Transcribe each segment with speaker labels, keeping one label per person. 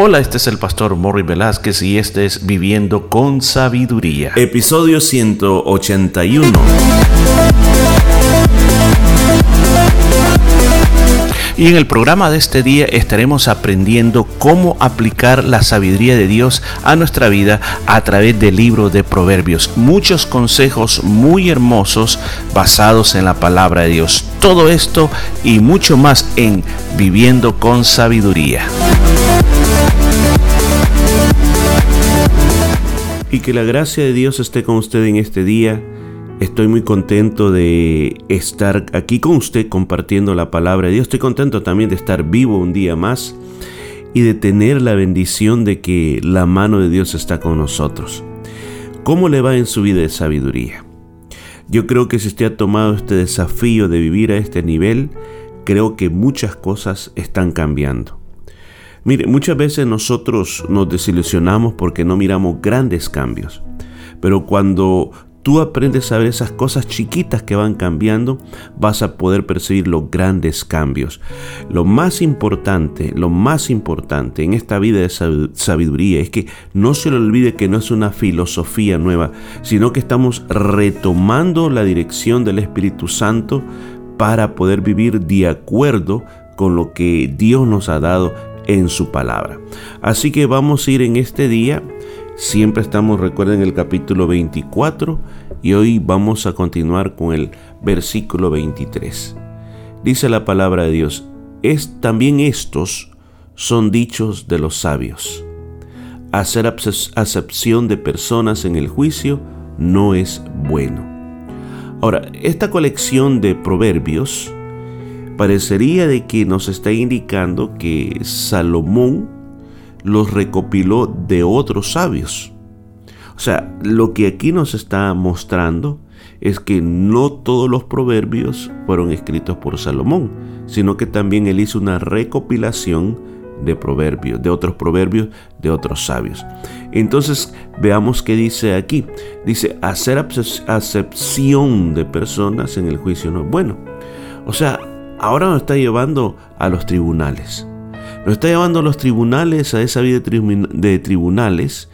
Speaker 1: Hola, este es el pastor Morri Velázquez y este es Viviendo con Sabiduría.
Speaker 2: Episodio 181.
Speaker 1: Y en el programa de este día estaremos aprendiendo cómo aplicar la sabiduría de Dios a nuestra vida a través del libro de Proverbios. Muchos consejos muy hermosos basados en la palabra de Dios. Todo esto y mucho más en Viviendo con Sabiduría.
Speaker 2: Y que la gracia de Dios esté con usted en este día. Estoy muy contento de estar aquí con usted compartiendo la palabra de Dios. Estoy contento también de estar vivo un día más y de tener la bendición de que la mano de Dios está con nosotros. ¿Cómo le va en su vida de sabiduría? Yo creo que si usted ha tomado este desafío de vivir a este nivel, creo que muchas cosas están cambiando. Mire, muchas veces nosotros nos desilusionamos porque no miramos grandes cambios, pero cuando tú aprendes a ver esas cosas chiquitas que van cambiando, vas a poder percibir los grandes cambios. Lo más importante, lo más importante en esta vida de sabiduría es que no se le olvide que no es una filosofía nueva, sino que estamos retomando la dirección del Espíritu Santo para poder vivir de acuerdo con lo que Dios nos ha dado en su palabra. Así que vamos a ir en este día. Siempre estamos, recuerden, el capítulo 24 y hoy vamos a continuar con el versículo 23. Dice la palabra de Dios, es también estos son dichos de los sabios. Hacer acepción de personas en el juicio no es bueno. Ahora, esta colección de proverbios parecería de que nos está indicando que Salomón los recopiló de otros sabios. O sea, lo que aquí nos está mostrando es que no todos los proverbios fueron escritos por Salomón, sino que también él hizo una recopilación de proverbios, de otros proverbios de otros sabios. Entonces veamos qué dice aquí. Dice, hacer acepción de personas en el juicio no es bueno. O sea, ahora nos está llevando a los tribunales. Nos está llevando a los tribunales, a esa vida de tribunales,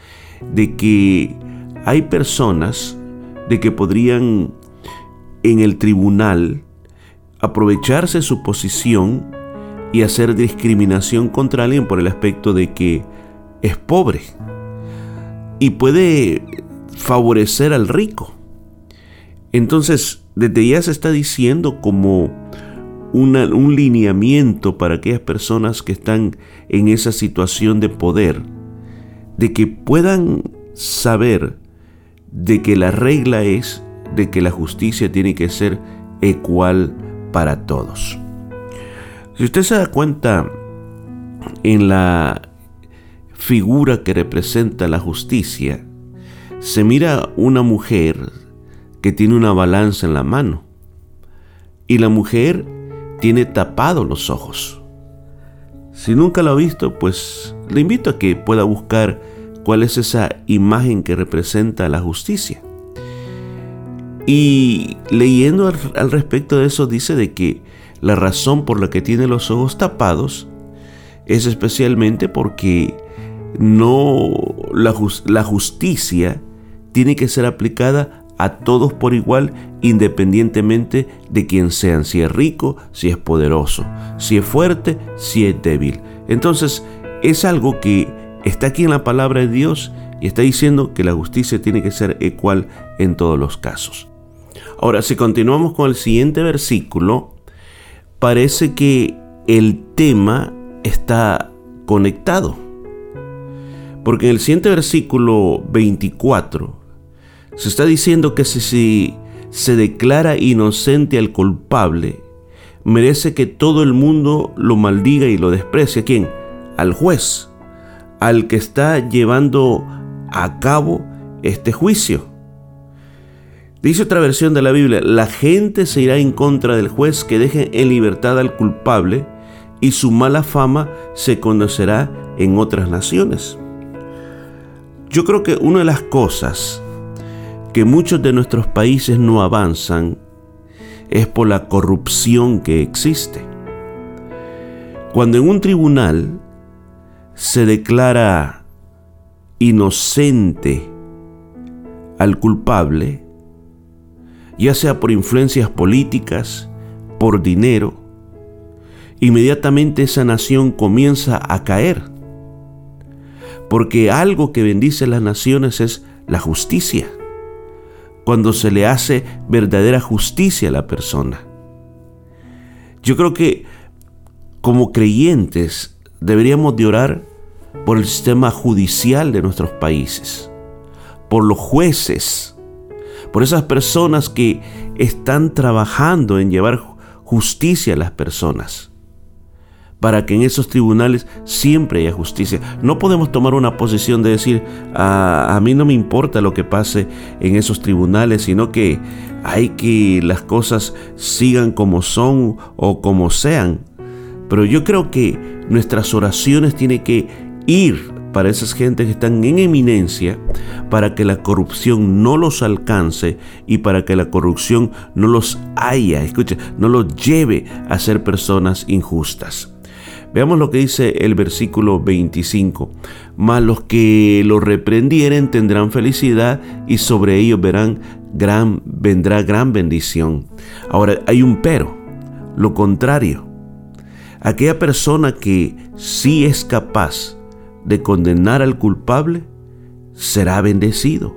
Speaker 2: de que hay personas de que podrían en el tribunal aprovecharse su posición y hacer discriminación contra alguien por el aspecto de que es pobre y puede favorecer al rico. Entonces, desde ya se está diciendo como un lineamiento para aquellas personas que están en esa situación de poder, de que puedan saber de que la regla es de que la justicia tiene que ser igual para todos. Si usted se da cuenta en la figura que representa la justicia, se mira una mujer que tiene una balanza en la mano. Y la mujer tiene tapados los ojos. Si nunca lo ha visto, pues le invito a que pueda buscar cuál es esa imagen que representa la justicia. Y leyendo al, respecto de eso dice de que la razón por la que tiene los ojos tapados es especialmente porque no la, la justicia tiene que ser aplicada a todos por igual independientemente de quién sean, si es rico, si es poderoso, si es fuerte, si es débil. Entonces es algo que está aquí en la palabra de Dios y está diciendo que la justicia tiene que ser igual en todos los casos. Ahora, si continuamos con el siguiente versículo, parece que el tema está conectado. Porque en el siguiente versículo 24 se está diciendo que si, se declara inocente al culpable, merece que todo el mundo lo maldiga y lo desprecie. ¿A quién? Al juez, al que está llevando a cabo este juicio. Dice otra versión de la Biblia, la gente se irá en contra del juez que deje en libertad al culpable y su mala fama se conocerá en otras naciones. Yo creo que una de las cosas que muchos de nuestros países no avanzan es por la corrupción que existe. Cuando en un tribunal se declara inocente al culpable, ya sea por influencias políticas, por dinero, inmediatamente esa nación comienza a caer. Porque algo que bendice las naciones es la justicia. Cuando se le hace verdadera justicia a la persona. Yo creo que como creyentes deberíamos de orar por el sistema judicial de nuestros países, por los jueces, por esas personas que están trabajando en llevar justicia a las personas para que en esos tribunales siempre haya justicia. No podemos tomar una posición de decir, a, mí no me importa lo que pase en esos tribunales, sino que hay que las cosas sigan como son o como sean. Pero yo creo que nuestras oraciones tienen que ir para esas gentes que están en eminencia, para que la corrupción no los alcance y para que la corrupción no los haya, escucha, no los lleve a ser personas injustas. Veamos lo que dice el versículo 25. Mas los que lo reprendieren tendrán felicidad y sobre ellos verán gran, vendrá gran bendición. Ahora hay un pero, lo contrario. Aquella persona que sí es capaz de condenar al culpable, será bendecido,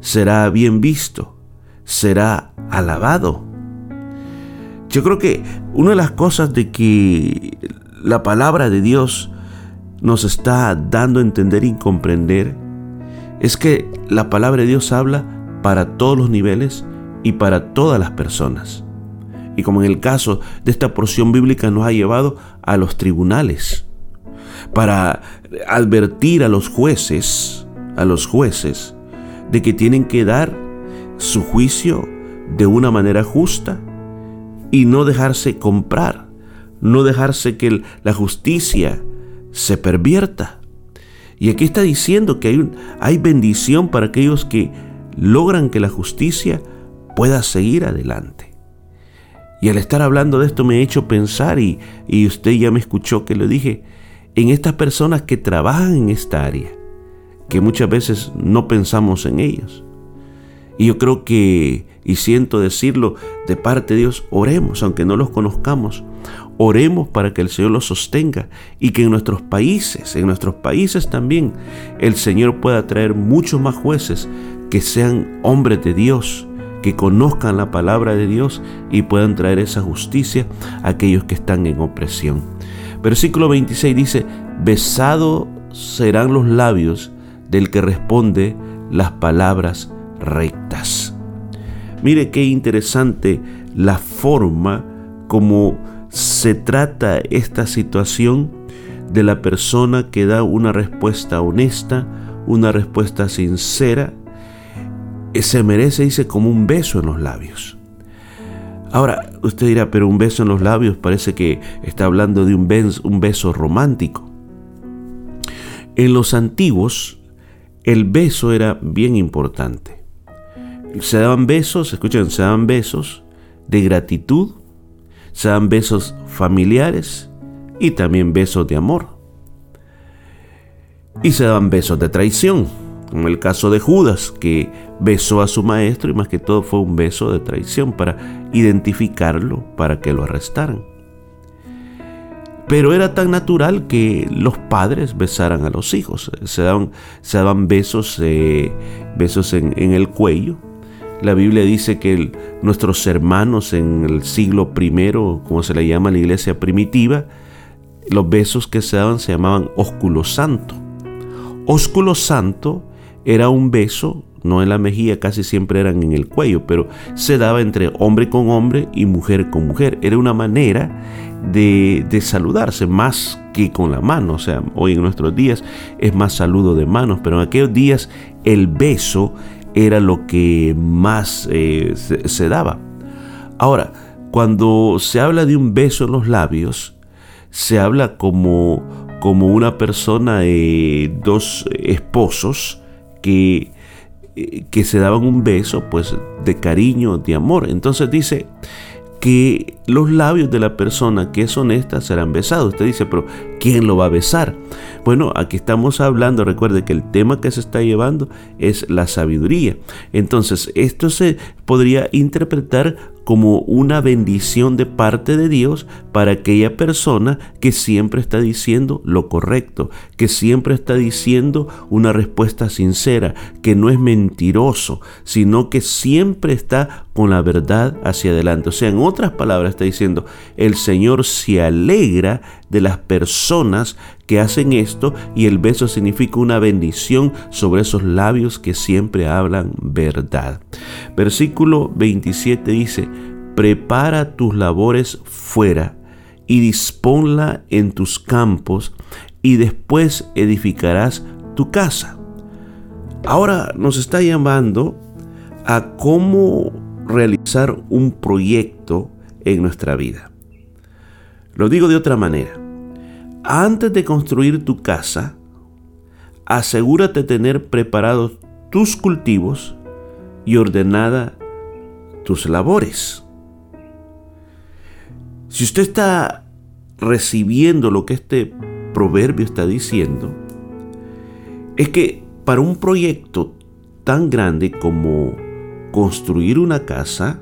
Speaker 2: será bien visto, será alabado. Yo creo que una de las cosas de que la palabra de Dios nos está dando a entender y comprender es que la palabra de Dios habla para todos los niveles y para todas las personas. Y como en el caso de esta porción bíblica nos ha llevado a los tribunales para advertir a los jueces, a los jueces, de que tienen que dar su juicio de una manera justa y no dejarse comprar no dejarse que la justicia se pervierta. Y aquí está diciendo que hay, hay bendición para aquellos que logran que la justicia pueda seguir adelante. Y al estar hablando de esto me he hecho pensar, y, y usted ya me escuchó que lo dije, en estas personas que trabajan en esta área, que muchas veces no pensamos en ellos. Y yo creo que, y siento decirlo de parte de Dios, oremos, aunque no los conozcamos, Oremos para que el Señor los sostenga y que en nuestros países, en nuestros países también, el Señor pueda traer muchos más jueces que sean hombres de Dios, que conozcan la palabra de Dios y puedan traer esa justicia a aquellos que están en opresión. Versículo 26 dice, besado serán los labios del que responde las palabras rectas. Mire qué interesante la forma como se trata esta situación de la persona que da una respuesta honesta, una respuesta sincera, se merece, dice, como un beso en los labios. Ahora, usted dirá, pero un beso en los labios parece que está hablando de un beso, un beso romántico. En los antiguos, el beso era bien importante. Se daban besos, escuchen, se daban besos de gratitud, se dan besos familiares y también besos de amor. Y se dan besos de traición, como el caso de Judas, que besó a su maestro y más que todo fue un beso de traición para identificarlo, para que lo arrestaran. Pero era tan natural que los padres besaran a los hijos. Se daban, se besos, eh, besos en el cuello, la Biblia dice que nuestros hermanos en el siglo I, como se le llama la iglesia primitiva, los besos que se daban se llamaban ósculo santo. Ósculo santo era un beso, no en la mejilla, casi siempre eran en el cuello, pero se daba entre hombre con hombre y mujer con mujer. Era una manera de, de saludarse más que con la mano. O sea, hoy en nuestros días es más saludo de manos, pero en aquellos días el beso era lo que más eh, se, daba. Ahora, cuando se habla de un beso en los labios, se habla como, como una persona, de dos esposos que, eh, que se daban un beso, pues de cariño, de amor. Entonces dice, que los labios de la persona que es honesta serán besados. Usted dice, pero ¿quién lo va a besar? Bueno, aquí estamos hablando, recuerde que el tema que se está llevando es la sabiduría. Entonces, esto se podría interpretar como una bendición de parte de Dios para aquella persona que siempre está diciendo lo correcto, que siempre está diciendo una respuesta sincera, que no es mentiroso, sino que siempre está con la verdad hacia adelante. O sea, en otras palabras está diciendo, el Señor se alegra de las personas que hacen esto y el beso significa una bendición sobre esos labios que siempre hablan verdad. Versículo 27 dice, prepara tus labores fuera y disponla en tus campos y después edificarás tu casa. Ahora nos está llamando a cómo realizar un proyecto en nuestra vida. Lo digo de otra manera. Antes de construir tu casa, asegúrate de tener preparados tus cultivos y ordenada tus labores. Si usted está recibiendo lo que este proverbio está diciendo, es que para un proyecto tan grande como construir una casa,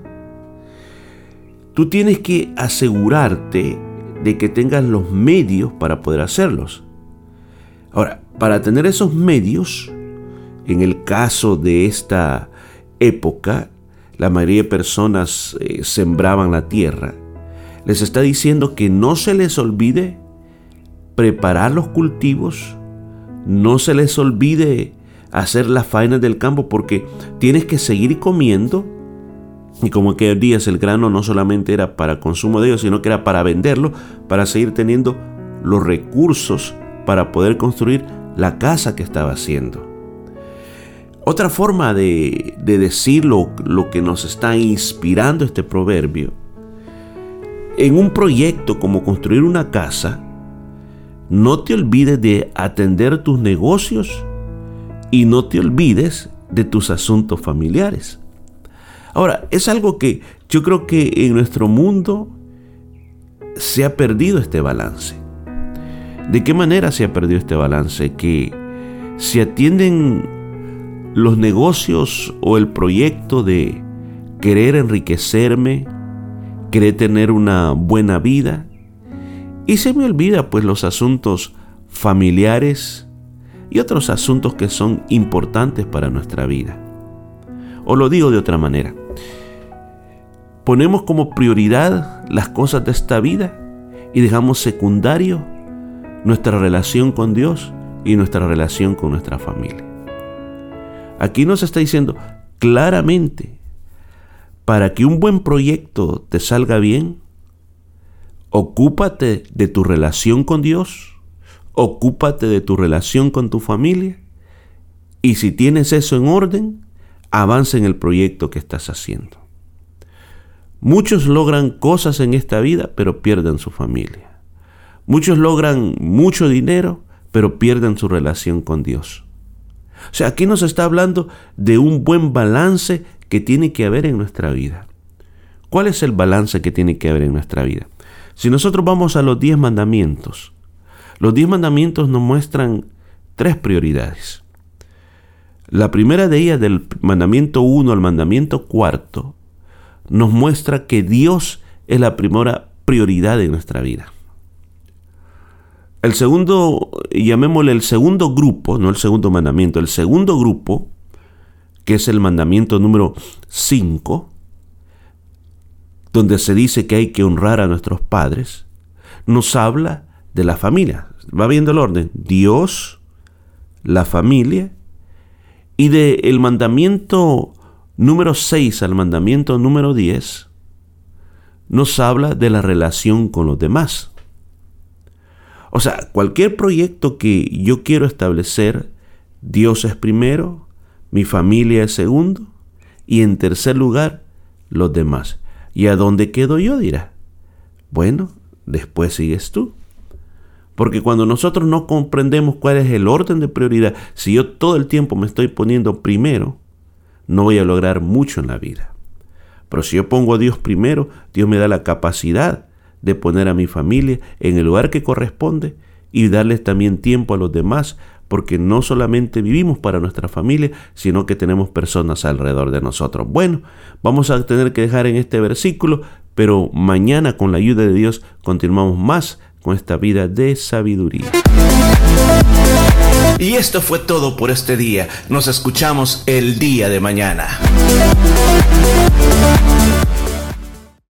Speaker 2: tú tienes que asegurarte de que tengas los medios para poder hacerlos. Ahora, para tener esos medios, en el caso de esta época, la mayoría de personas eh, sembraban la tierra les está diciendo que no se les olvide preparar los cultivos, no se les olvide hacer las faenas del campo porque tienes que seguir comiendo. Y como aquellos días el grano no solamente era para consumo de ellos, sino que era para venderlo, para seguir teniendo los recursos para poder construir la casa que estaba haciendo. Otra forma de, de decir lo que nos está inspirando este proverbio en un proyecto como construir una casa, no te olvides de atender tus negocios y no te olvides de tus asuntos familiares. Ahora, es algo que yo creo que en nuestro mundo se ha perdido este balance. ¿De qué manera se ha perdido este balance? Que se atienden los negocios o el proyecto de querer enriquecerme, quiere tener una buena vida y se me olvida pues los asuntos familiares y otros asuntos que son importantes para nuestra vida. O lo digo de otra manera, ponemos como prioridad las cosas de esta vida y dejamos secundario nuestra relación con Dios y nuestra relación con nuestra familia. Aquí nos está diciendo claramente para que un buen proyecto te salga bien, ocúpate de tu relación con Dios, ocúpate de tu relación con tu familia y si tienes eso en orden, avanza en el proyecto que estás haciendo. Muchos logran cosas en esta vida, pero pierden su familia. Muchos logran mucho dinero, pero pierden su relación con Dios. O sea, aquí nos está hablando de un buen balance que tiene que haber en nuestra vida. ¿Cuál es el balance que tiene que haber en nuestra vida? Si nosotros vamos a los diez mandamientos, los diez mandamientos nos muestran tres prioridades. La primera de ellas, del mandamiento 1 al mandamiento cuarto, nos muestra que Dios es la primera prioridad de nuestra vida. El segundo, llamémosle el segundo grupo, no el segundo mandamiento, el segundo grupo que es el mandamiento número 5, donde se dice que hay que honrar a nuestros padres, nos habla de la familia. Va viendo el orden. Dios, la familia, y del el mandamiento número 6 al mandamiento número 10, nos habla de la relación con los demás. O sea, cualquier proyecto que yo quiero establecer, Dios es primero, mi familia es segundo y en tercer lugar los demás. ¿Y a dónde quedo yo? dirá. Bueno, después sigues tú. Porque cuando nosotros no comprendemos cuál es el orden de prioridad, si yo todo el tiempo me estoy poniendo primero, no voy a lograr mucho en la vida. Pero si yo pongo a Dios primero, Dios me da la capacidad de poner a mi familia en el lugar que corresponde y darles también tiempo a los demás, porque no solamente vivimos para nuestra familia, sino que tenemos personas alrededor de nosotros. Bueno, vamos a tener que dejar en este versículo, pero mañana con la ayuda de Dios continuamos más con esta vida de sabiduría.
Speaker 1: Y esto fue todo por este día. Nos escuchamos el día de mañana.